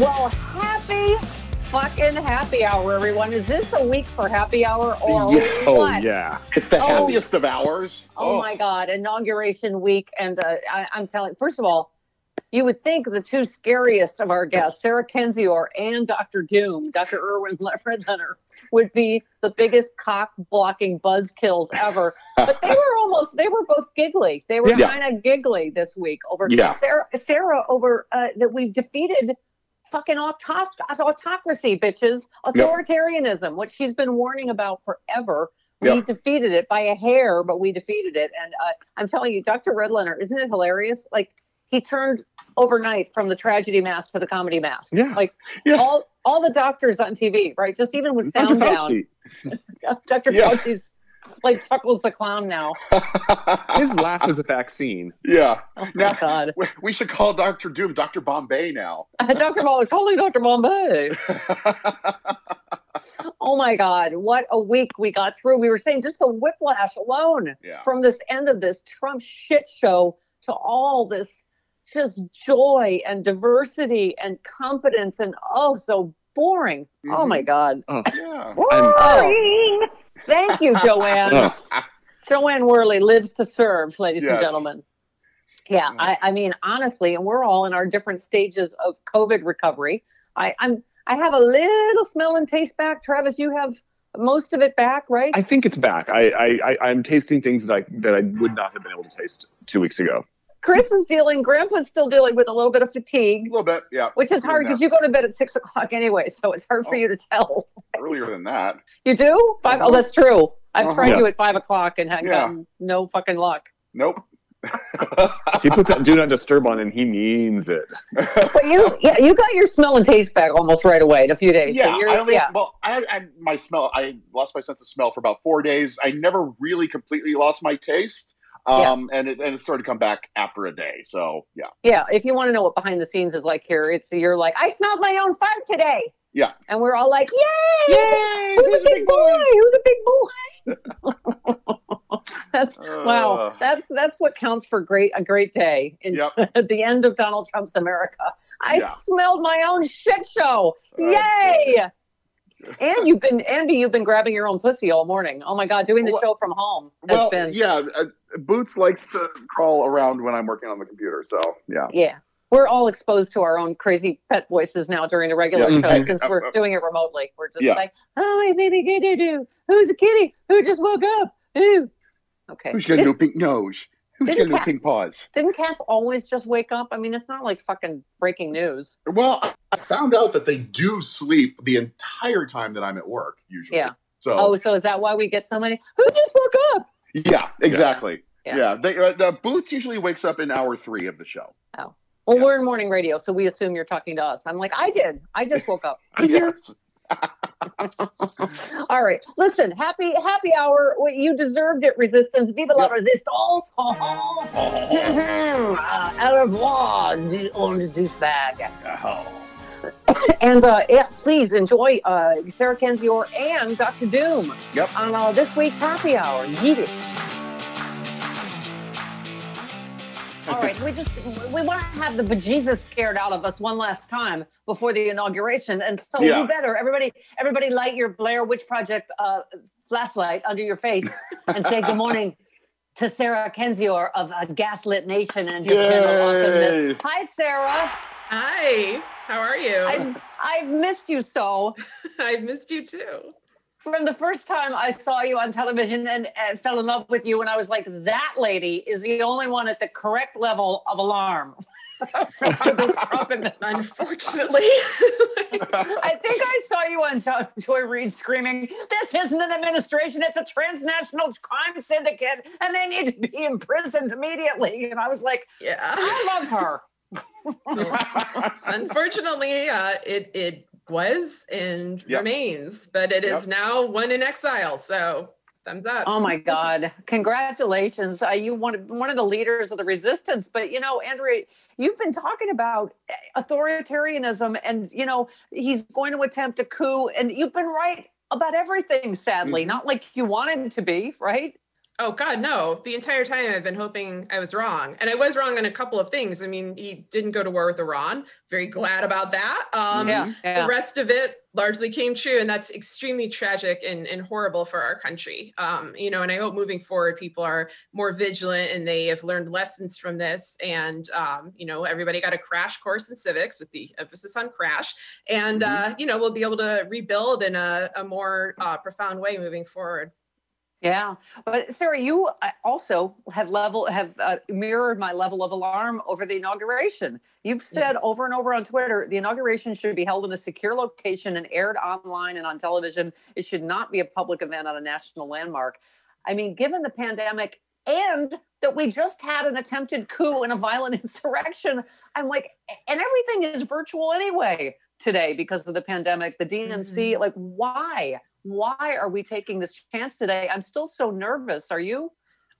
Well, happy fucking happy hour, everyone. Is this a week for happy hour or Yeah. Oh yeah. It's the Oh. happiest of hours. Oh, my God, inauguration week. And uh, I, I'm telling, first of all, you would think the two scariest of our guests, Sarah Kendzior and Dr. Doom, Dr. Irwin Redlener, would be the biggest cock blocking buzzkills ever. But they were almost, they were both giggly. They were Yeah. kind of giggly this week over Yeah. Sarah, Sarah over uh, that we've defeated fucking autoc- autocracy, bitches, authoritarianism, what she's been warning about forever. We Yep. defeated it by a hair, but we defeated it. And uh, I'm telling you, Dr. Redlener, isn't it hilarious? Like he turned overnight from the tragedy mask to the comedy mask. Yeah. Like Yeah. all all the doctors on TV, right? Just even with Dr. sound down. Fauci. Dr. Yeah. Fauci's like chuckles the clown now. His laugh is a vaccine. yeah. Oh my Now- god. We- We should call Dr. Doom Dr. Bombay now. Dr. Bombay, calling Dr. Bombay. Oh my God, what a week we got through. We were saying just the whiplash alone yeah. from this end of this Trump shit show to all this just joy and diversity and competence and oh, so boring. Mm-hmm. Oh my God. Oh. Yeah. Oh, thank you, Joanne. Joanne Worley lives to serve, ladies and gentlemen. Yeah, mm-hmm. I, I mean, honestly, and we're all in our different stages of COVID recovery. I, I'm I have a little smell and taste back. Travis, you have most of it back, right? I think it's back. I, I, I I'm tasting things that I that I would not have been able to taste two weeks ago. Chris is dealing, Grandpa's still dealing with a little bit of fatigue. A little bit, yeah. which is hard because you go to bed at six o'clock anyway, so it's hard for Oh. you to tell. Earlier than that. You do? 5 Oh, Uh-huh. that's true. I've Uh-huh. tried Yeah. you at five o'clock and had Yeah. no fucking luck. Nope. He puts that do not disturb on and he means it. But you, yeah, you got your smell and taste back almost right away in a few days. So yeah, you're, I only, yeah. well, I, I my smell. I lost my sense of smell for about four days. I never really completely lost my taste, um, and it and it started to come back after a day. So yeah, Yeah, if you want to know what behind the scenes is like here, it's you're like, I smelled my own fart today. Yeah. And we're all like, Yay! Yay! Who's a big boy? Who's a big boy? that's wow. Uh. That's that's what counts for great a great day in Yep. at the end of Donald Trump's America. I Yeah. smelled my own shit show. Uh, Yay! And you've been Andy, you've been grabbing your own pussy all morning. Oh my god, doing the Well- show from home has Well, been yeah. Uh, Boots likes to crawl around when I'm working on the computer. So yeah. Yeah. We're all exposed to our own crazy pet voices now during the regular Yeah. show Mhm. since we're doing it remotely. We're just Yeah. like, oh, hey, baby, get do do. Who's a kitty? Who just woke up? Who? Okay. Who's got Did, no pink nose? Who's didn't got no cat- pink paws? didn't cats always just wake up? I mean, it's not like fucking breaking news. Well, I- found out that they do sleep the entire time that I'm at work. Usually. Yeah. So Oh, so is that why we get so many? Who just woke up? yeah, exactly. Yeah. Yeah. They, uh, the Boots usually wakes up in hour three of the show. Oh. Well, Yeah. we're in morning radio, so we assume you're talking to us. I'm like, I did. I just woke up. Yes. All right. Listen, happy happy hour. You deserved it, resistance. Viva la Yep. resistance. au revoir, orange douchebag. And uh, yeah, please enjoy uh, Sarah Kendzior and Dr. Doom Yep. on uh, this week's happy hour. Yeet it. All right, we just we want to have the bejesus scared out of us one last time before the inauguration, and so Yeah. you better everybody everybody light your Blair Witch Project uh, flashlight under your face and say good morning to Sarah Kendzior of uh, Gaslit Nation and just general Yay. awesomeness. Hi, Sarah. Hi, how are you? I've, I've missed you so. I've missed you too. From the first time I saw you on television and, and fell in love with you, and I was like, that lady is the only one at the correct level of alarm. this Trump admin- Unfortunately. I think I saw you on Jo- Joy Reid screaming, This isn't an administration, it's a transnational crime syndicate, and they need to be imprisoned immediately. And I was like, yeah. I love her. Unfortunately, uh, it it was and Yep. remains, but it is now one in exile. So thumbs up. Oh my God! Congratulations! Uh, you one one of the leaders of the resistance. But you know, Andrea, you've been talking about authoritarianism, and you know he's going to attempt a coup, and you've been right about everything. Sadly, Mhm. not like you wanted to be, right? Oh God, no! The entire time I've been hoping I was wrong, and I was wrong on a couple of things. I mean, he didn't go to war with Iran. Very glad about that. Um, yeah, yeah. The rest of it largely came true, and that's extremely tragic and, and horrible for our country. Um, you know, and I hope moving forward, people are more vigilant and they have learned lessons from this. And um, you know, everybody got a crash course in civics with the emphasis on crash, and uh, you know, we'll be able to rebuild in a, a more uh, profound way moving forward. Yeah, but Sarah, you uh, also have level have uh, mirrored my level of alarm over the inauguration. You've said Yes. over and over on Twitter the inauguration should be held in a secure location and aired online and on television. It should not be a public event on a national landmark. I mean, given the pandemic and that we just had an attempted coup and a violent insurrection, I'm like, and everything is virtual anyway today because of the pandemic, the DNC. Like, why? Why are we taking this chance today? I'm still so nervous. Are you?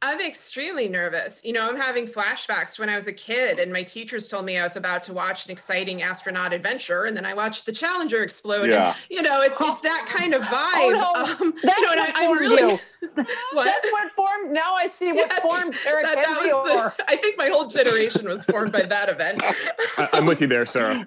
I'm extremely nervous. You know, I'm having flashbacks when I was a kid, and my teachers told me I was about to watch an exciting astronaut adventure, and then I watched the Challenger explode. and, Yeah. you know, it's it's that kind of vibe. Oh, no. um, That's you know, what I, I'm formed really you. what? That's what formed. Now I see what Yes, formed Sarah that, that was the, I think my whole generation was formed by that event. I, I'm with you there, Sarah.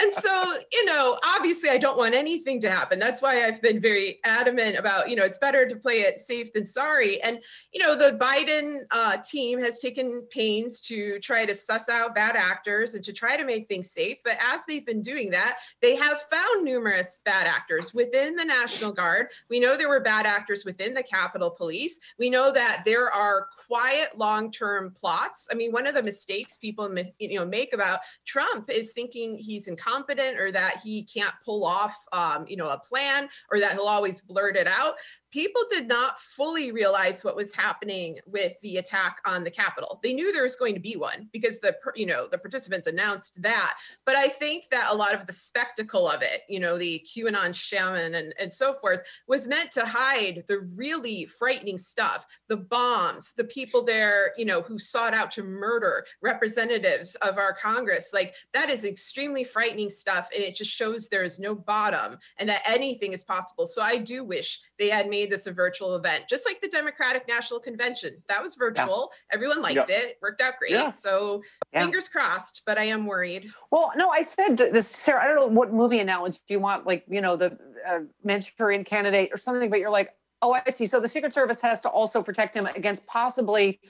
and so, you know, obviously I don't want anything to happen. That's why I've been very adamant about, you know, it's better to play it safe than sorry. And, you know, the Biden uh, team has taken pains to try to suss out bad actors and to try to make things safe. But as they've been doing that, they have found numerous bad actors within the National Guard. We know there were bad actors within the Capitol Police. We know that there are quiet long-term plots. I mean, one of the mistakes people you know make about Trump is thinking he's incompetent or that he can't pull off um, you know a plan or that he'll always blurt it out. People did not fully realize what was happening with the attack on the Capitol. They knew there was going to be one because the you know the participants announced that. But I think that a lot of the spectacle of it, you know, the QAnon shaman and, and so forth, was meant to hide the really frightening stuff, the bombs, the people there, you know, who sought out to murder representatives of our Congress. Like that is extremely frightening stuff. And it just shows there is no bottom and that anything is possible. So I do wish they had made this a virtual event, just like the Democratic National Convention. That was virtual. Everyone liked it, worked out great. Yeah. So Yeah. fingers crossed, but I am worried. Well, no, I said this, Sarah. I don't know what movie analogy do you want, like you know, the uh, Manchurian Candidate or something. But you're like, oh, I see. So the Secret Service has to also protect him against possibly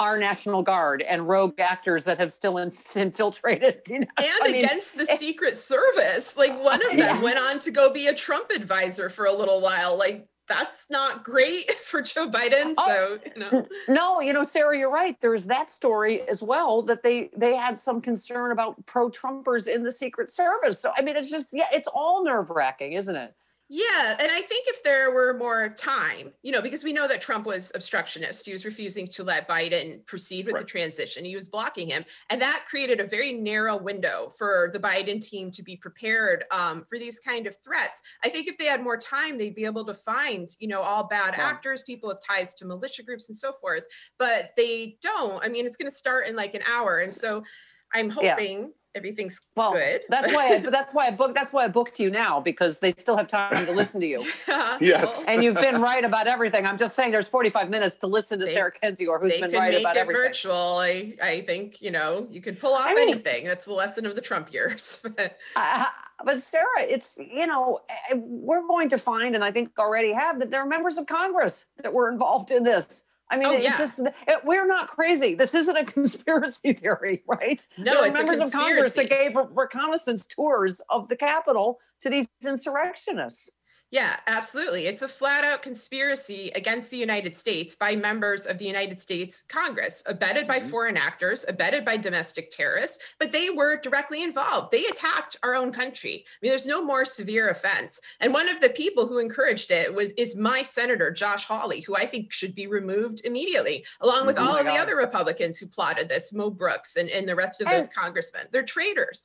our National Guard and rogue actors that have still in- infiltrated. You know? and I mean, against the Secret Service. Like one of them Yeah. went on to go be a Trump advisor for a little while. Like that's not great for Joe Biden. Oh. So you know, No, you know, Sarah, you're right. There's that story as well that they they had some concern about pro-Trumpers in the Secret Service. So I mean, it's just yeah, it's all nerve-wracking, isn't it? Yeah. And I think if there were more time, you know, because we know that Trump was obstructionist, he was refusing to let Biden proceed with the transition. He was blocking him, and that created a very narrow window for the Biden team to be prepared um, for these kind of threats. I think if they had more time, they'd be able to find, you know, all bad Yeah. actors, people with ties to militia groups and so forth. But they don't. I mean, it's going to start in like an hour, and so I'm Yeah. Hoping everything's well, good. That's why. I, that's why I booked. That's why I booked you now because they still have time to listen to you. yes. and you've been right about everything. I'm just saying, there's 45 minutes to listen to They- Sarah Kendzior, who's been right about everything. They can right make about it everything. virtual. I, I think you know you can pull off I mean- anything. That's the lesson of the Trump years. Uh, but Sarah, it's you know eh, we're going to find, and I think already have that there are members of Congress that were involved in this. I mean, Oh, it's yeah. just it, we're not crazy. This isn't a conspiracy theory, right? No, there it's members of Congress that gave re- reconnaissance tours of the Capitol to these insurrectionists. Yeah, absolutely. It's a flat out conspiracy against the United States by members of the United States Congress, abetted by Mm-hmm. foreign actors, abetted by domestic terrorists, but they were directly involved. They attacked our own country. I mean, there's no more severe offense. And one of the people who encouraged it was is my senator, Josh Hawley, who I think should be removed immediately, along with Oh all of the other Republicans who plotted this, Mo Brooks and, and the rest of And- those congressmen. They're traitors.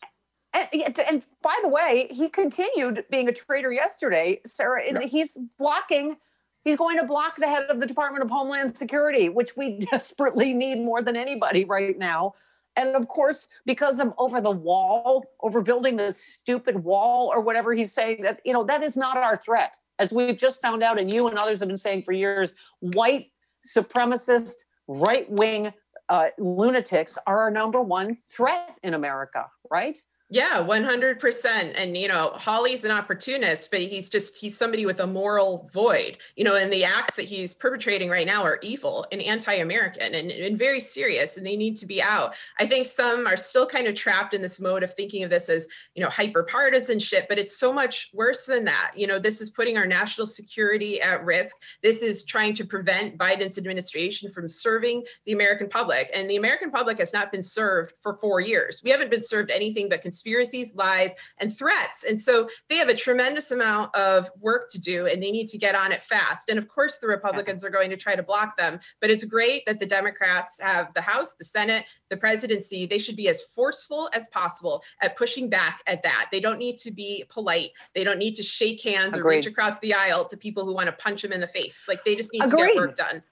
And, and- by the way, he continued being a traitor yesterday, Sarah. He's blocking. He's going to block the head of the Department of Homeland Security, which we desperately need more than anybody right now. And of course, because of over the wall, over building this stupid wall or whatever he's saying, that you know that is not our threat. As we've just found out, and you and others have been saying for years, white supremacist, right wing uh, lunatics are our number one threat in America, right? Yeah, 100%. And, you know, Hawley's an opportunist, but he's just, he's somebody with a moral void, you know, and the acts that he's perpetrating right now are evil and anti American and, and very serious, and they need to be out. I think some are still kind of trapped in this mode of thinking of this as, you know, hyper partisanship, but it's so much worse than that. You know, this is putting our national security at risk. This is trying to prevent Biden's administration from serving the American public. And the American public has not been served for four years. We haven't been served anything but conspiracies, lies, and threats. And so they have a tremendous amount of work to do and they need to get on it fast. And of course, the Republicans are going to try to block them. But it's great that the Democrats have the House, the Senate, the presidency. They should be as forceful as possible at pushing back at that. They don't need to be polite. They don't need to shake hands or reach across the aisle to people who want to punch them in the face. Like they just need to get work done.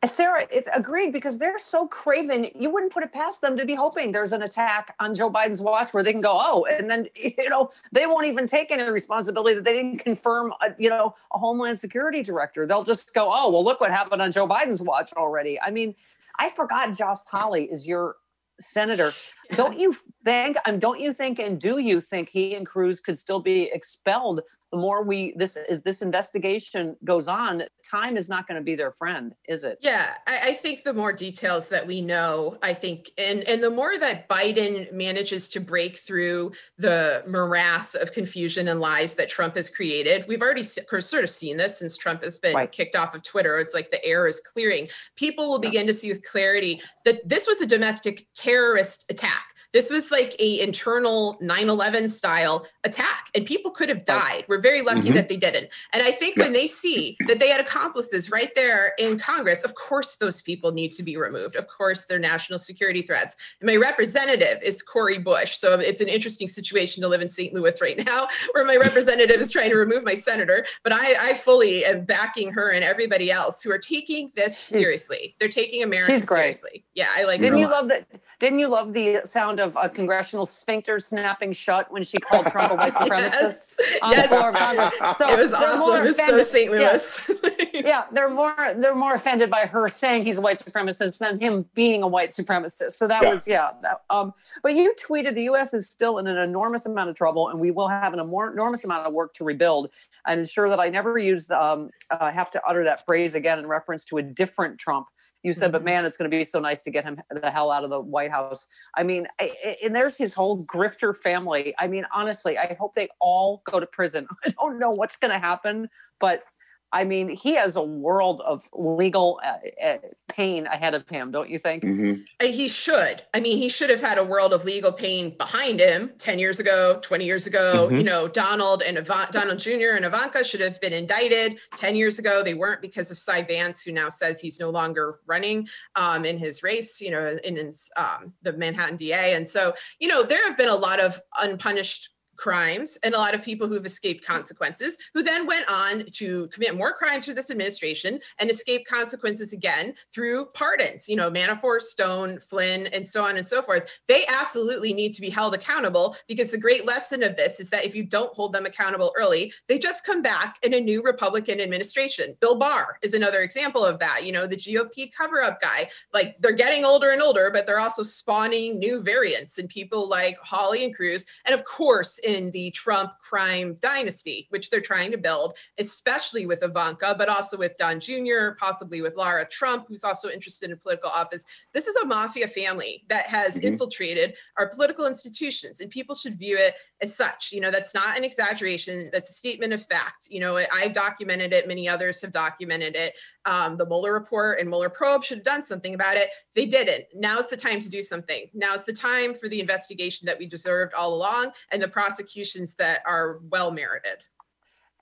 Uh, Sarah, it's agreed because they're so craven. You wouldn't put it past them to be hoping there's an attack on Joe Biden's watch where they can go, oh, and then you know they won't even take any responsibility that they didn't confirm, a, you know, a Homeland Security director. They'll just go, oh, well, look what happened on Joe Biden's watch already. I mean, I forgot Josh Hawley is your senator. Don't you think? Um, don't you think? And do you think he and Cruz could still be expelled? The more we this is this investigation goes on, time is not going to be their friend, is it? Yeah, I, I think the more details that we know, I think, and and the more that Biden manages to break through the morass of confusion and lies that Trump has created, we've already sort of seen this since Trump has been Right. kicked off of Twitter. It's like the air is clearing. People will begin to see with clarity that this was a domestic terrorist attack. This was like a internal 9/11 style attack, and people could have died. We're very lucky Mhm. that they didn't. And I think when they see that they had accomplices right there in Congress, of course those people need to be removed. Of course, they're national security threats. And my representative is Cori Bush. So it's an interesting situation to live in St. Louis right now, where my representative is trying to remove my senator. But I, I fully am backing her and everybody else who are taking this seriously. They're taking America seriously. Yeah, I like Didn't you love that? Didn't you love the sound of a congressional sphincter snapping shut when she called Trump a white supremacist Yes. on the Yes. floor of Congress? So it was awesome. It was so St. Yeah. Louis. yeah, they're more they're more offended by her saying he's a white supremacist than him being a white supremacist. So that Yeah. was yeah. That, um, but you tweeted the U.S. is still in an enormous amount of trouble, and we will have an enormous amount of work to rebuild and ensure that I never use the, um, uh, have to utter that phrase again in reference to a different Trump. You said, but Mhm. man, it's going to be so nice to get him the hell out of the White House. I mean, I- and there's his whole grifter family. I mean, honestly, I hope they all go to prison. I don't know what's going to happen, but I mean, he has a world of legal uh, uh, pain ahead of him, don't you think? Mhm. Uh, He should. I mean, he should have had a world of legal pain behind him 10 years ago, 20 years ago. Mhm. You know, Donald and Ivan- Donald Jr. and Ivanka should have been indicted 10 years ago. They weren't because of Cy Vance, who now says he's no longer running um, in his race, you know, in his, um, the Manhattan DA. And so, you know, there have been a lot of unpunished crimes and a lot of people who've escaped consequences, who then went on to commit more crimes through this administration and escape consequences again through pardons. You know, Manafort, Stone, Flynn, and so on and so forth. They absolutely need to be held accountable because the great lesson of this is that if you don't hold them accountable early, they just come back in a new Republican administration. Bill Barr is another example of that. You know, the GOP cover up guy. Like they're getting older and older, but they're also spawning new variants and people like Hawley and Cruz. And of course, in the Trump crime dynasty, which they're trying to build, especially with Ivanka, but also with Don Jr., possibly with Lara Trump, who's also interested in political office. This is a mafia family that has mm-hmm. infiltrated our political institutions, and people should view it as such. You know, that's not an exaggeration, that's a statement of fact. You know, I've documented it, many others have documented it. Um, the Mueller report and Mueller probe should have done something about it. They didn't. Now's the time to do something. Now's the time for the investigation that we deserved all along and the prosecutions that are well merited.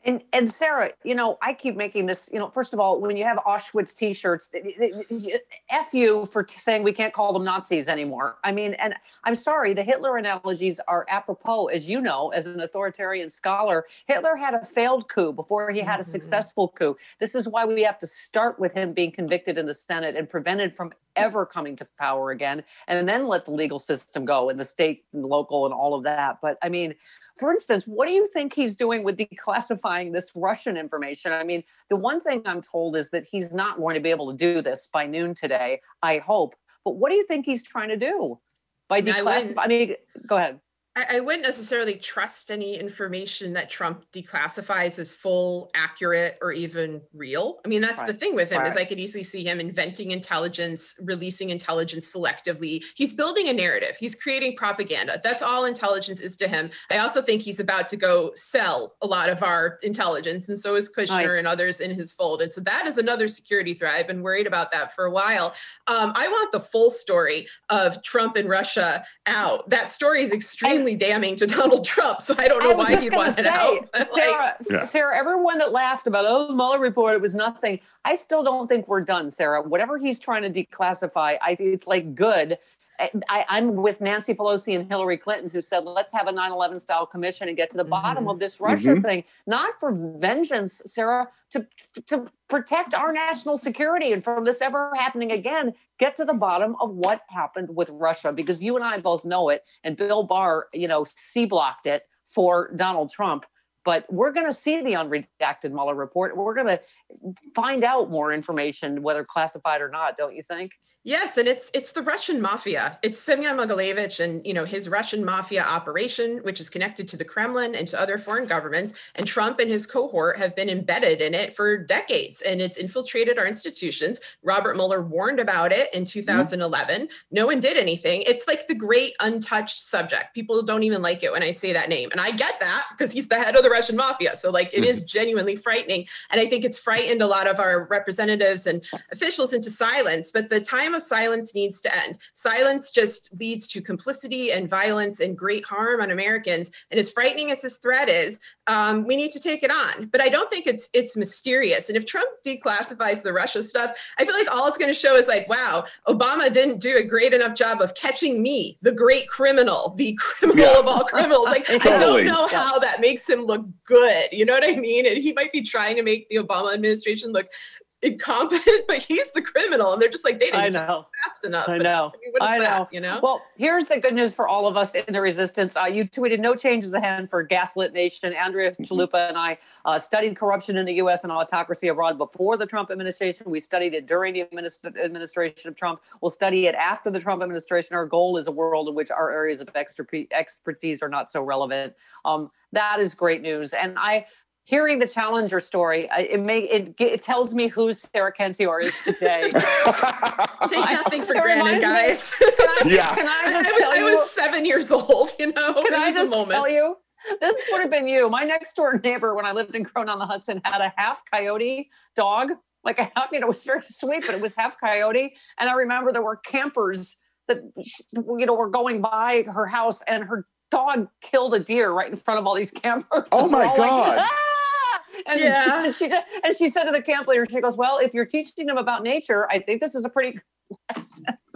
And, and Sarah, you know, I keep making this, you know, first of all, when you have Auschwitz t shirts, F you for t- saying we can't call them Nazis anymore. I mean, and I'm sorry, the Hitler analogies are apropos, as you know, as an authoritarian scholar. Hitler had a failed coup before he had a mm-hmm. successful coup. This is why we have to start with him being convicted in the Senate and prevented from ever coming to power again, and then let the legal system go and the state and local and all of that. But I mean, for instance, what do you think he's doing with declassifying this Russian information? I mean, the one thing I'm told is that he's not going to be able to do this by noon today, I hope. But what do you think he's trying to do by declassifying? I, I mean, go ahead. I, I, wouldn't necessarily trust any information that Trump declassifies as full, accurate, or even real. I mean, that's right. the thing with him right. is I could easily see him inventing intelligence, releasing intelligence selectively. He's building a narrative. He's creating propaganda. That's all intelligence is to him. I also think he's about to go sell a lot of our intelligence, and so is Kushner right. and others in his fold. And so that is another security threat. I've been worried about that for a while. Um, I want the full story of Trump and Russia out. That story is extremely extremely damning to Donald Trump. So I don't know I why he'd want say, it out. Sarah, like, Sarah, everyone that laughed about oh the Mueller report, it was nothing. I still don't think we're done, Sarah. Whatever he's trying to declassify, I think it's like good. I, am with Nancy Pelosi and Hillary Clinton, who said, let's have a 9 11 style commission and get to the mm-hmm. bottom of this Russia mm-hmm. thing, not for vengeance, Sarah, to, to protect our national security and from this ever happening again, get to the bottom of what happened with Russia because you and I both know it. And Bill Barr, you know, C blocked it for Donald Trump. But we're going to see the unredacted Mueller report. We're going to find out more information, whether classified or not, don't you think? Yes, and it's it's the Russian mafia. It's Semyon Mogilevich and you know his Russian mafia operation, which is connected to the Kremlin and to other foreign governments. And Trump and his cohort have been embedded in it for decades, and it's infiltrated our institutions. Robert Mueller warned about it in 2011. Mm-hmm. No one did anything. It's like the great untouched subject. People don't even like it when I say that name, and I get that because he's the head of the Russian mafia. So like it mm-hmm. is genuinely frightening, and I think it's frightened a lot of our representatives and officials into silence. But the time of silence needs to end. Silence just leads to complicity and violence and great harm on Americans. And as frightening as this threat is, um, we need to take it on. But I don't think it's it's mysterious. And if Trump declassifies the Russia stuff, I feel like all it's going to show is like, wow, Obama didn't do a great enough job of catching me, the great criminal, the criminal yeah. of all criminals. Like totally. I don't know how that makes him look good. You know what I mean? And he might be trying to make the Obama administration look incompetent, but he's the criminal. And they're just like, they didn't I know. fast enough. I know. I, mean, I know. That, you know. Well, here's the good news for all of us in the resistance. Uh, you tweeted no changes ahead for Gaslit Nation. Andrea mm-hmm. Chalupa and I uh, studied corruption in the U.S. and autocracy abroad before the Trump administration. We studied it during the administ- administration of Trump. We'll study it after the Trump administration. Our goal is a world in which our areas of expertise are not so relevant. Um, that is great news. And I hearing the challenger story it may it, it tells me who sarah kendzior is today. Take nothing for granted guys. Can I, yeah. Can I, just I, was, I was seven years old you know can i just tell you? This would have been you. My next door neighbor when i lived in crone on the hudson had a half coyote dog like a half you know it was very sweet but it was half coyote. And i remember there were campers that you know were going by her house and her dog killed a deer right in front of all these campers. Oh my god! Like, ah! And yeah. she, she and she said to the camp leader, she goes, "Well, if you're teaching them about nature, I think this is a pretty."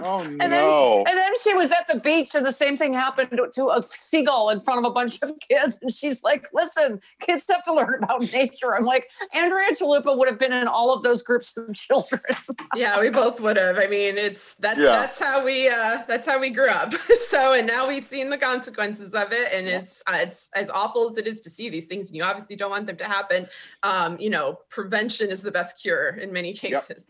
Oh And no! then, and then she was at the beach, and the same thing happened to, to a seagull in front of a bunch of kids. And she's like, "Listen, kids have to learn about nature." I'm like, Andrea Chalupa would have been in all of those groups of children. Yeah, we both would have. I mean, it's that Yeah. that's how we uh that's how we grew up. so and now we've seen the consequences of it and it's uh, it's as awful as it is to see these things and you obviously don't want them to happen. Um, you know, prevention is the best cure in many cases.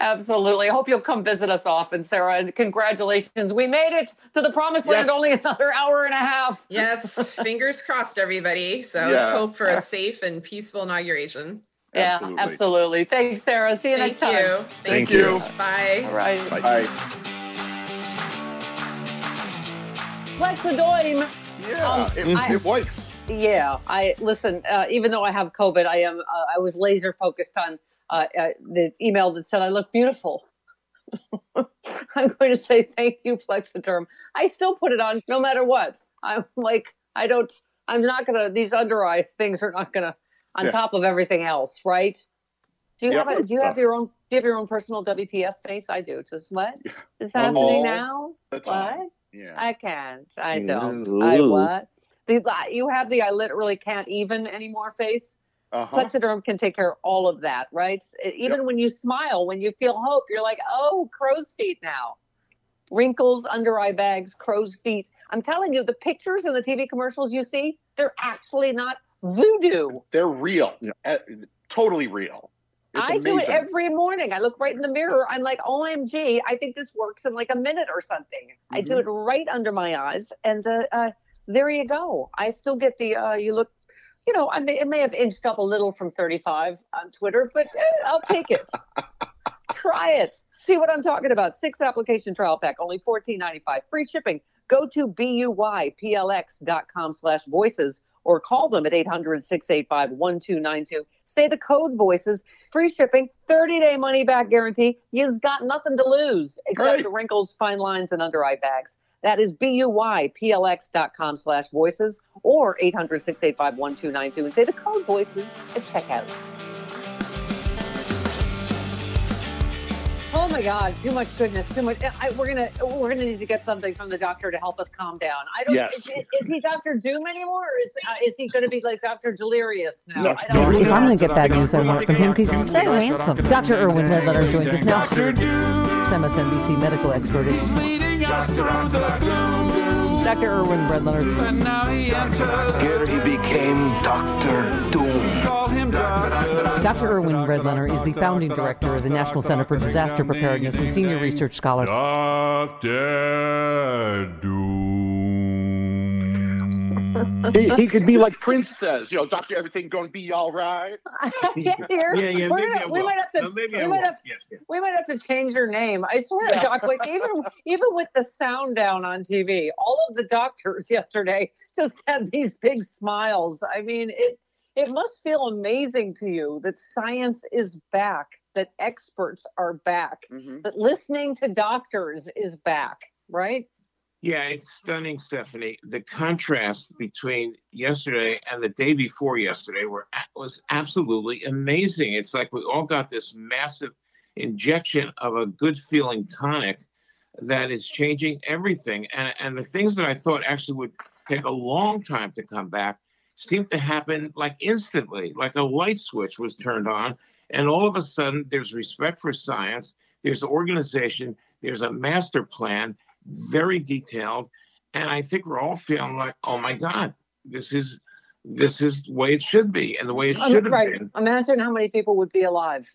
Absolutely. I hope you'll come visit us often, Sarah. And congratulations, we made it to the promised land. Yes. Only another hour and a half. Yes, fingers crossed everybody. So let's hope for a safe and peaceful inauguration. Yeah, Absolutely. absolutely. Thanks, Sarah. See you Thank next time. you. Thank you. Bye. All right. Bye. Plexaderm. Yeah, Um, it, I- it works. Yeah, I listen. Uh, even though I have COVID, I am. Uh, I was laser focused on uh, uh, the email that said I look beautiful. I'm going to say thank you, Plexaderm. I still put it on no matter what. I'm like, I don't. I'm not gonna. These under eye things are not gonna. On Yeah. top of everything else, right? Do you Yep. have a, Do you have your own? Do you have your own personal WTF face? I do. Just what is happening All now? What? time. Yeah. I can't. I Mm, don't. I what? The, you have the I literally can't even anymore face. Uh-huh. Plexaderm can take care of all of that, right? It- even when you smile, when you feel hope, you're like, oh, crow's feet now. Wrinkles, under eye bags, crow's feet. I'm telling you, the pictures and the TV commercials you see, they're actually not voodoo. They're real. Yeah. Uh, totally real. It's I do it every morning. I look right in the mirror. I'm like, OMG, I think this works in like a minute or something. I do it Mm-hmm. right under my eyes. And uh, uh, there you go. I still get the, uh, you look, you know, I may, it may have inched up a little from 35 on Twitter, but eh, I'll take it. Try it. See what I'm talking about. Six application trial pack, only $14.95. Free shipping. Go to buyplx.com slash voices or call them at 800-685-1292. Say the code voices. Free shipping, 30-day money back guarantee. You've got nothing to lose except Right. the wrinkles, fine lines, and under eye bags. That is buyplx.com slash voices or 800-685-1292 and say the code voices at checkout. Oh my God! Too much goodness, too much. I, we're gonna we're gonna need to get something from the doctor to help us calm down. I don't. Yes. Is, is he Doctor Doom anymore? Or is uh, is he going to be like Doctor Delirious now? No, I don't no, know. If I'm going to get bad news, I want it from him because he's very handsome. Dr. Irwin Redlener joins us now. MSNBC medical expert. Dr. Irwin Redlener. Here he became Doctor Doom. Dr. Irwin Redlener is the founding director of the National Center for Disaster Preparedness and senior research scholar. Doctor Doom. he, he could be like Prince says, you know, Doctor, everything going to be all right. yeah, here. Yeah, yeah, We're gonna- we might have to. No, we might will. have. Yes, yes. We might have to change your name. I swear, Doc. Like even even with the sound down on TV, all of the doctors yesterday just had these big smiles. I mean, it it must feel amazing to you that science is back, that experts are back, Mhm. that listening to doctors is back, right? Yeah, it's stunning, Stephanie. The contrast between yesterday and the day before yesterday were was absolutely amazing. It's like we all got this massive injection of a good feeling tonic that is changing everything. And and the things that I thought actually would take a long time to come back seem to happen like instantly, like a light switch was turned on, and all of a sudden there's respect for science, there's organization, there's a master plan very detailed and i think we're all feeling like oh my god this is this is the way it should be and the way it should have right. been Imagine how many people would be alive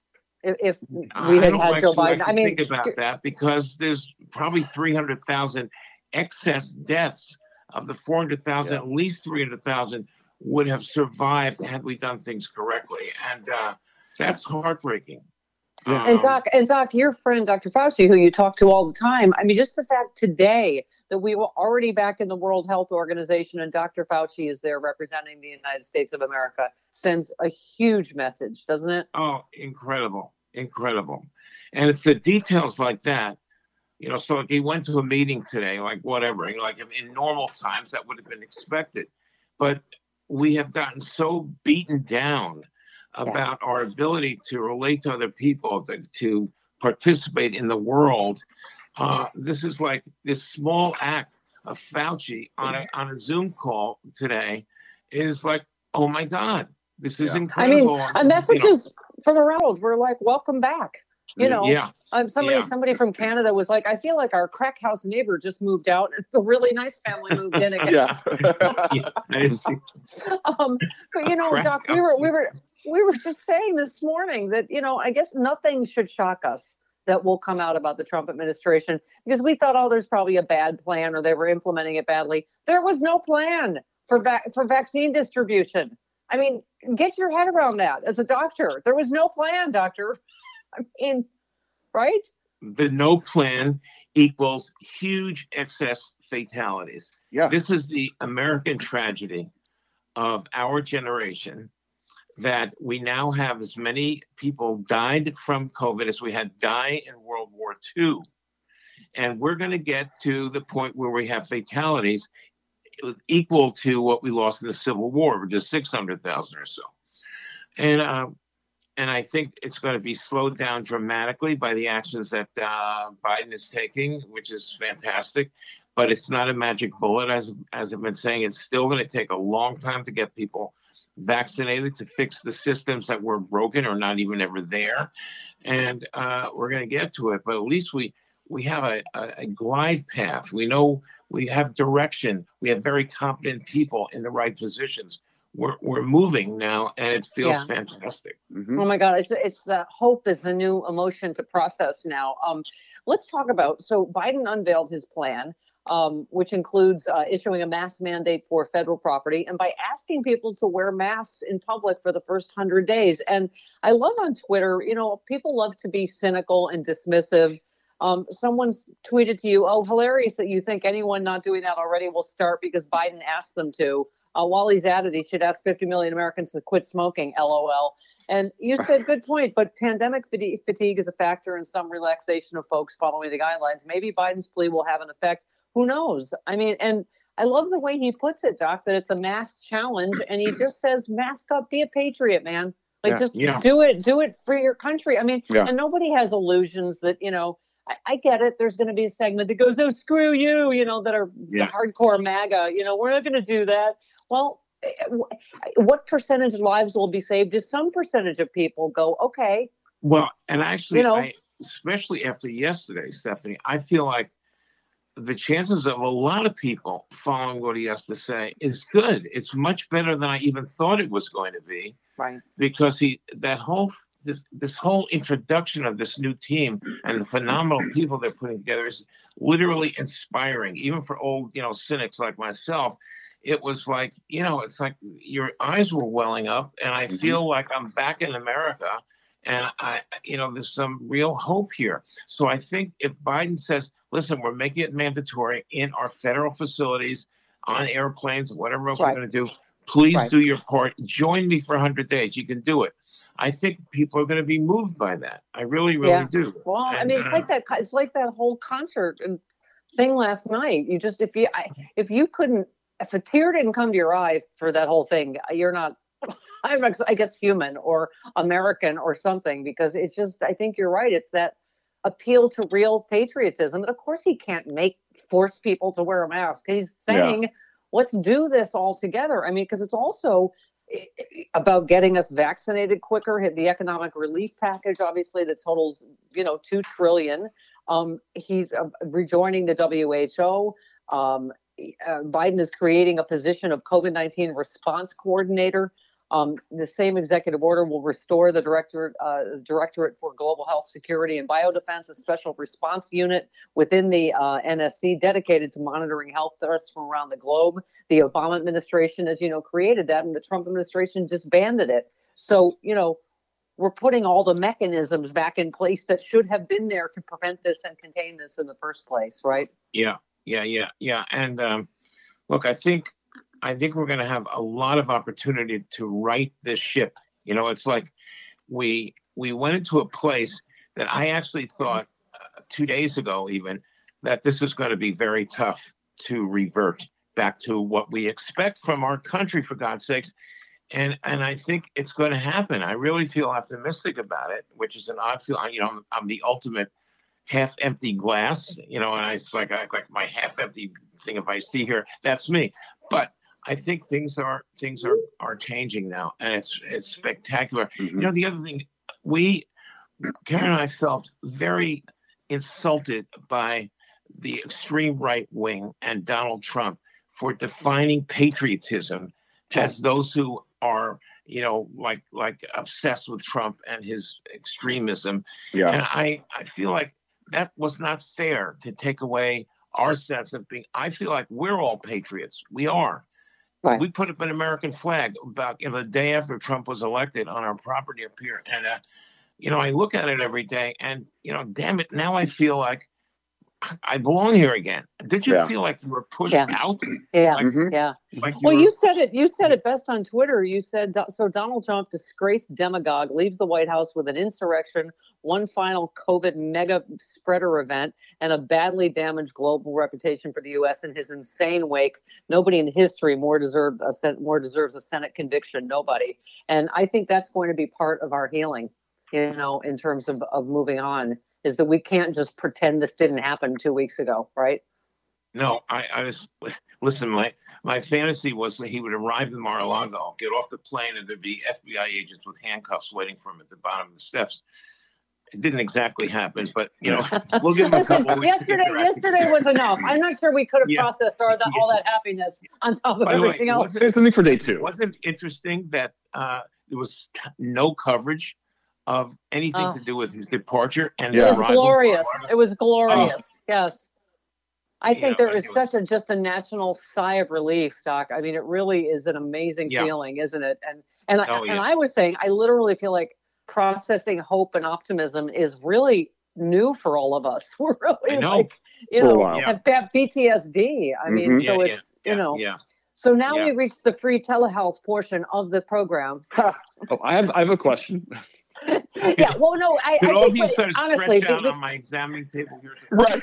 if, if we had had Joe actually like I mean, think about that because there's probably 300,000 excess deaths of the 400,000 at least 300,000 would have survived had we done things correctly and uh, that's heartbreaking And Um, Doc, and Doc, your friend Dr. Fauci, who you talk to all the time. I mean, just the fact today that we were already back in the World Health Organization and Dr. Fauci is there representing the United States of America sends a huge message, doesn't it? Oh, incredible, incredible. And it's the details like that. You know, so like he went to a meeting today, like whatever, you know, like in normal times that would have been expected. But we have gotten so beaten down about our ability to relate to other people, to, to participate in the world, Uh, this is like this small act of Fauci on a on a Zoom call today is like, oh my God, this is I incredible. mean, You uh, know, messages from around the world were like, "Welcome back." You know, Yeah. um, somebody Yeah. somebody from Canada was like, "I feel like our crack house neighbor just moved out. It's a really nice family moved in again." yeah. yeah, I didn't see- um, but you know, Crack Doc, we were we were we were just saying this morning that you know, I guess nothing should shock us that will come out about the Trump administration because we thought, oh, there's probably a bad plan or they were implementing it badly. There was no plan for vac- for vaccine distribution. I mean, get your head around that as a doctor. There was no plan, doctor. I mean, right? the no plan equals huge excess fatalities. Yeah. This is the American tragedy of our generation that we now have as many people died from COVID as we had die in World War II. And we're going to get to the point where we have fatalities equal to what we lost in the Civil War, which is 600,000 or so. And uh, and I think it's going to be slowed down dramatically by the actions that uh, Biden is taking, which is fantastic. But it's not a magic bullet, as as I've been saying. It's still going to take a long time to get people vaccinated to fix the systems that were broken or not even ever there, and uh, we're going to get to it. But at least we we have a, a, a glide path. We know we have direction. We have very competent people in the right positions. We're we're moving now, and it feels Yeah. fantastic. Mhm. Oh my God, it's it's the hope is the new emotion to process now. Um, let's talk about so Biden unveiled his plan, um, which includes uh, issuing a mask mandate for federal property and by asking people to wear masks in public for the first hundred days. And I love on Twitter, you know, people love to be cynical and dismissive. Um, someone's tweeted to you, "Oh, hilarious that you think anyone not doing that already will start because Biden asked them to." Uh, while he's at it, he should ask 50 million Americans to quit smoking. LOL. And you said, good point, but pandemic fatigue is a factor in some relaxation of folks following the guidelines. Maybe Biden's plea will have an effect. Who knows? I mean, and I love the way he puts it, Doc, that it's a mask challenge. And he just says, mask up, be a patriot, man. Like, Yeah. just Yeah. do it, do it for your country. I mean, Yeah. and nobody has illusions that, you know, I, I get it. There's going to be a segment that goes, oh, screw you, you know, that are the hardcore MAGA. You know, we're not going to do that. Well, eh, what percentage of lives will be saved? Is some percentage of people go, okay, Well, and actually, You know- I, especially after yesterday, Stephanie, I feel like the chances of a lot of people following what he has to say is good. It's much better than I even thought it was going to be right? because he that whole this this whole introduction of this new team and the phenomenal people they're putting together is literally inspiring, even for old you know cynics like myself. It was like you know, it's like your eyes were welling up, and I Mhm. feel like I'm back in America, and I you know there's some real hope here. So I think if Biden says, "Listen, we're making it mandatory in our federal facilities, on airplanes, whatever else Right. we're going to do," please Right. do your part. Join me for 100 days. You can do it. I think people are going to be moved by that. I really, really Yeah. do. Well, I mean, it's uh, like that. It's like that whole concert and thing last night. You just if you I, if you couldn't if a tear didn't come to your eye for that whole thing, you're not. I'm I guess human or American or something because it's just. I think you're right. It's that appeal to real patriotism. And of course, he can't make force people to wear a mask. He's saying, "Let's do this all together." I mean, because it's also about getting us vaccinated quicker. Hit the economic relief package, obviously, that totals you know two trillion. Um, he's uh, rejoining the WHO. Um, uh, Biden is creating a position of COVID nineteen response coordinator. Um, the same executive order will restore the director, uh, Directorate for Global Health Security and Biodefense, a special response unit within the uh, NSC dedicated to monitoring health threats from around the globe. The Obama administration, as you know, created that, and the Trump administration disbanded it. So, you know, we're putting all the mechanisms back in place that should have been there to prevent this and contain this in the first place, right? Yeah, yeah, yeah, yeah. And um, look, I think I think we're going to have a lot of opportunity to right this ship. You know, it's like we we went into a place that I actually thought uh, two days ago, even that this is going to be very tough to revert back to what we expect from our country, for God's sakes. And and I think it's going to happen. I really feel optimistic about it, which is an odd feel. You know, I'm, I'm the ultimate half empty glass, you know, and I, it's like I like my half empty thing of iced tea here. That's me. But I think things are things are are changing now, and it's it's spectacular. Mhm. You know, the other thing we Karen and I felt very insulted by the extreme right wing and Donald Trump for defining patriotism as those who are you know like like obsessed with Trump and his extremism Yeah. and I, I feel like that was not fair to take away our sense of being. I feel like we're all patriots. We are. Right. We put up an American flag about you know, the day after Trump was elected on our property up here, and uh, you know I look at it every day, and you know, damn it, now I feel like I belong here again. Did you Yeah. feel like you were pushed Yeah. out? Yeah. Like, Mhm. Yeah. like Well, were- you said it. You said it best on Twitter. You said so. Donald Trump, disgraced demagogue, leaves the White House with an insurrection, one final COVID mega spreader event, and a badly damaged global reputation for the U.S. in his insane wake. Nobody in history more deserved a sen- more deserves a Senate conviction. Nobody. And I think that's going to be part of our healing. You know, in terms of of moving on, is that we can't just pretend this didn't happen two weeks ago, right? No, I, I was listen. My my fantasy was that he would arrive in Mar-a-Lago, get off the plane, and there'd be FBI agents with handcuffs waiting for him at the bottom of the steps. It didn't exactly happen, but you know, we'll give him a Listen, couple weeks. to get yesterday, yesterday was enough. I'm not sure we could have Yeah. processed all that, all that happiness on top of By the way, everything else. There's something for day two. Wasn't interesting that uh, there was no coverage of anything Oh. to do with his departure and It his was glorious. It was glorious. Yes. I You think know, there is such a just a national sigh of relief, Doc. I mean, it really is an amazing Yeah. feeling, isn't it? And and I, Oh, and. I was saying, I literally feel like processing hope and optimism is really new for all of us. We're really I know. like, you For know, while. have got PTSD. I mean, Mhm. so Yeah, yeah, it's yeah, you know, yeah. so now Yeah. we reach the free telehealth portion of the program. Oh, I have I have a question. yeah, well, no, I, Could I all think you what- sort of honestly, stretch out be- on my examining table here? Right.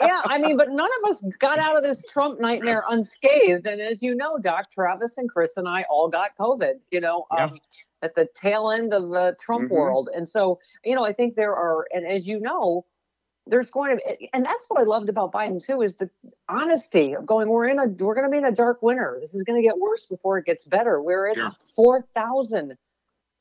yeah, I mean, but none of us got out of this Trump nightmare unscathed. And as you know, Doc, Travis and Chris and I all got COVID, you know, Yeah. um, at the tail end of the Trump Mhm. world. And so, you know, I think there are, and as you know, there's going to be, and that's what I loved about Biden too, is the honesty of going, we're in a, we're going to be in a dark winter. This is going to get worse before it gets better. We're at Sure. 4,000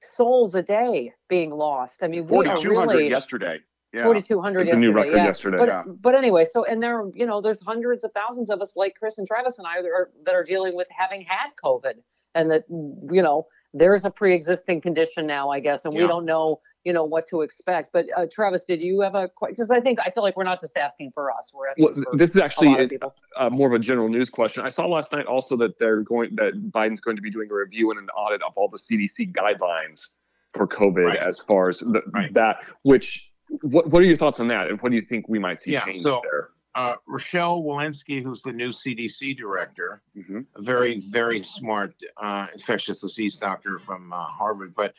souls a day being lost. I mean, we are 4,200 really, yesterday. Yeah. 4,200 It's a yesterday. new record yeah. yesterday. But Yeah. but anyway, so and there, you know, there's hundreds of thousands of us like Chris and Travis and I that are, that are dealing with having had COVID, and that you know there's a pre-existing condition now, I guess, and we don't know, you know, what to expect. But uh, Travis, did you have a question? because I think I feel like we're not just asking for us, we're asking Well, for this is a lot actually of people. uh, more of a general news question. I saw last night also that they're going that Biden's going to be doing a review and an audit of all the CDC guidelines for COVID Right. as far as the, Right. that. Which what what are your thoughts on that, and what do you think we might see Yeah, change so- there? Uh, Rochelle Walensky, who's the new CDC director, hmm a very, very smart uh, infectious disease doctor from uh, Harvard, but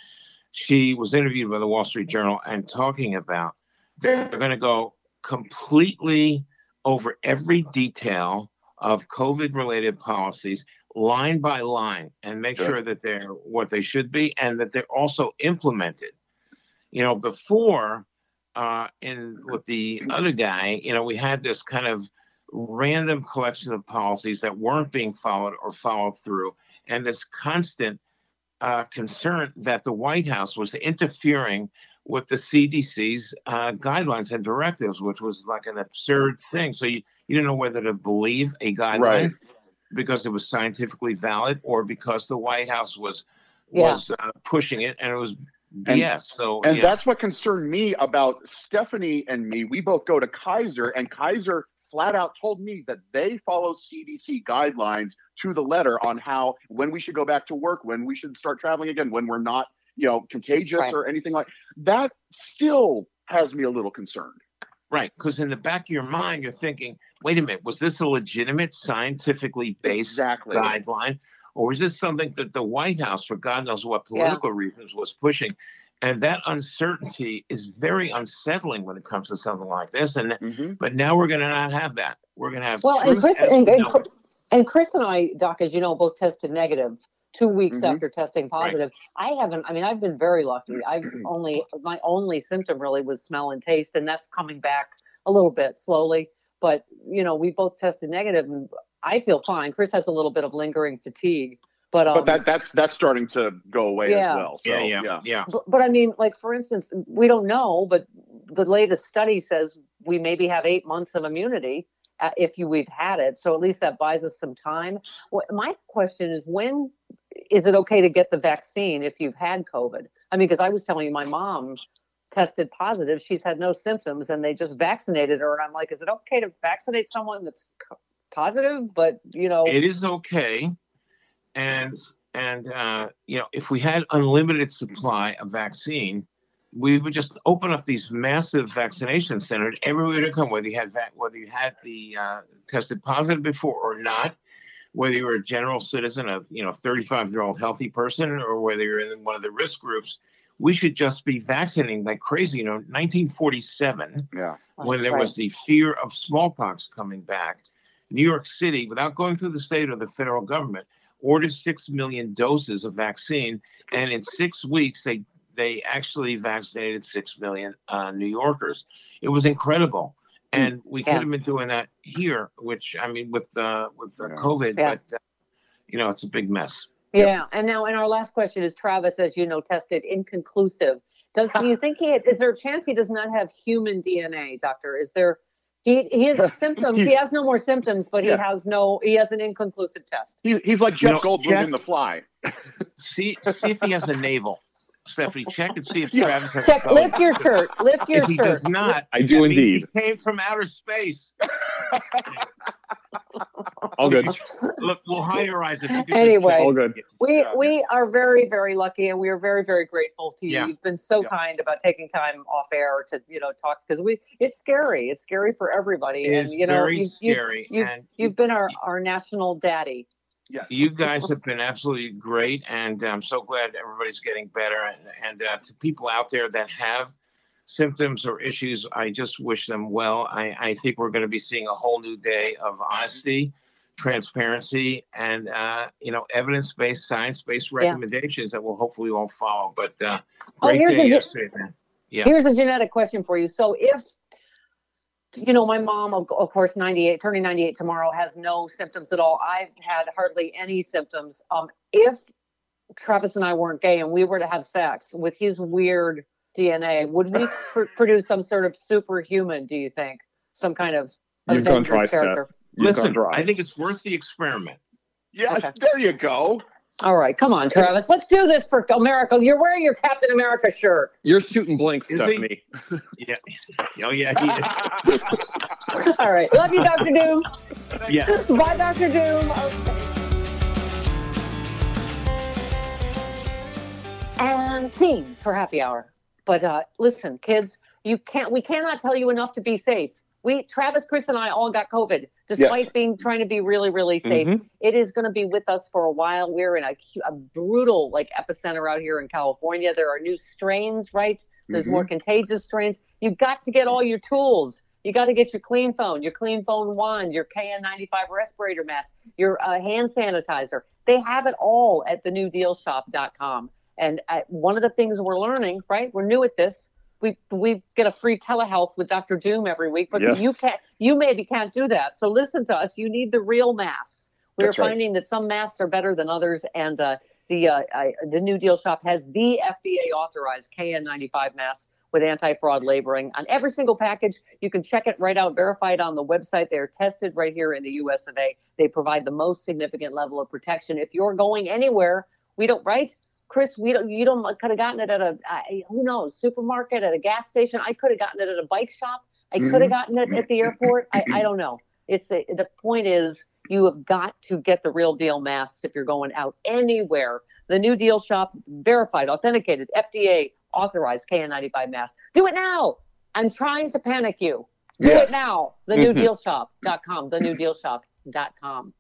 she was interviewed by the Wall Street Journal and talking about they're going to go completely over every detail of COVID related policies line by line and make Sure. sure that they're what they should be and that they're also implemented. You know, before uh, in with the other guy, you know, we had this kind of random collection of policies that weren't being followed or followed through, and this constant uh, concern that the White House was interfering with the CDC's uh, guidelines and directives, which was like an absurd thing. So you, you didn't know whether to believe a guideline Right. because it was scientifically valid or because the White House was Yeah. was uh, pushing it and it was And- BS. so And yeah. that's what concerned me about Stephanie and me. We both go to Kaiser, and Kaiser flat out told me that they follow CDC guidelines to the letter on how when we should go back to work, when we should start traveling again, when we're not, you know, contagious Right. or anything like that. Still has me a little concerned. Right, because in the back of your mind, you're thinking, wait a minute, was this a legitimate, scientifically based Exactly. guideline? Or was this something that the White House, for God knows what Yeah. political reasons, was pushing? And that uncertainty is very unsettling when it comes to something like this. And Mhm. but now we're going to not have that. We're going to have Well, and Chris and, and, Chris- and Chris and I, Doc, as you know, both tested negative two weeks Mhm. after testing positive. I haven't. I mean, I've been very lucky. I've only my only symptom really was smell and taste, and that's coming back a little bit slowly. But you know, we both tested negative, and I feel fine. Chris has a little bit of lingering fatigue, but um, but that that's that's starting to go away Yeah. as well. So yeah, yeah, yeah. But, but I mean, like for instance, we don't know, but the latest study says we maybe have eight months of immunity uh, if you we've had it. So at least that buys us some time. What, my question is, when is it okay to get the vaccine if you've had COVID? I mean, because I was telling you, my mom tested positive. She's had no symptoms, and they just vaccinated her. And I'm like, is it okay to vaccinate someone that's positive? But you know, It is okay, and and uh, you know if we had unlimited supply of vaccine, we would just open up these massive vaccination centers everywhere to come. Whether you had vac- whether you had the uh, tested positive before or not, whether you were a general citizen of you know 35 year old healthy person or whether you're in one of the risk groups, we should just be vaccinating like crazy. You know, 1947 yeah. when there Right. was the fear of smallpox coming back, New York City, without going through the state or the federal government, ordered six million doses of vaccine, and in six weeks they they actually vaccinated six million uh, New Yorkers. It was incredible, and we could have been doing that here. Which I mean, with uh, with uh, COVID, Yeah. but uh, you know, it's a big mess. Yeah, and now, and our last question is Travis, as you know, tested inconclusive. Does do you think he is there a chance he does not have human DNA, Doctor? Is there he he has symptoms? He has no more symptoms, but Yeah. he has no he has an inconclusive test. He, he's like You Jeff know, Goldblum Jeff- in The Fly. See see if he has a navel. Stephanie, check and see if Yeah. Travis has. Check, COVID. lift your shirt, lift your If he does not, I do indeed. He came from outer space. All good. Look, we'll hide your eyes if you can. Anyway. All good. We we are very very lucky, and we are very very grateful to you. Yeah. You've been so Yeah. kind about taking time off air to you know talk because we it's scary. It's scary for everybody, It and you know very you, you, scary, you- and you've been our our national daddy. Yes. you guys have been absolutely great, and I'm so glad everybody's getting better. And, and uh, to people out there that have symptoms or issues, I just wish them well. I, I think we're going to be seeing a whole new day of honesty, transparency, and uh, you know, evidence-based, science-based Yeah. recommendations that will hopefully all follow. But uh, Oh, here's day a-. Yeah. Here's a genetic question for you. So if you know, my mom, of of course, 98, turning 98 tomorrow, has no symptoms at all. I've had hardly any symptoms. Um, if Travis and I weren't gay and we were to have sex with his weird DNA, would we pr- produce some sort of superhuman? Do you think some kind of You've gone Avengers dry, Steph. character? You've Listen, gone dry. I think it's worth the experiment. Yes, Okay. there you go. All right, come on, Travis. Let's do this for America. You're wearing your Captain America shirt. You're shooting blanks, Is he? Yeah. Oh yeah. He is. All right, love you, Doctor Doom. Yeah. Bye, Doctor Doom. Okay. And scene for happy hour. But uh, listen, kids, you can't. We cannot tell you enough to be safe. We, Travis, Chris, and I all got COVID, despite Yes. being trying to be really, really safe. Mhm. It is going to be with us for a while. We're in a, a brutal like epicenter out here in California. There are new strains, right? There's Mhm. more contagious strains. You've got to get all your tools. You got to get your clean phone, your clean phone wand, your KN95 respirator mask, your uh, hand sanitizer. They have it all at thenewdealshop.com. And uh, one of the things we're learning, right? We're new at this. We we get a free telehealth with Dr. Doom every week, but Yes. you can't. You maybe can't do that. So listen to us. You need the real masks. We're That's right. finding that some masks are better than others, and uh, the uh, I, the New Deal Shop has the FDA authorized KN95 masks with anti-fraud labeling on every single package. You can check it right out, verify it on the website. They're tested right here in the U.S. of A. They provide the most significant level of protection. If you're going anywhere, we don't right. Chris, we don't. You don't could have gotten it at a who knows supermarket, at a gas station. I could have gotten it at a bike shop. I could have gotten it at the airport. I, I don't know. It's a, the point is you have got to get the real deal masks if you're going out anywhere. The New Deal Shop, verified, authenticated, FDA authorized KN95 masks. Do it now. I'm trying to panic you. Do Yes. it now. The Mhm. newdealshop.com. The newdealshop.com.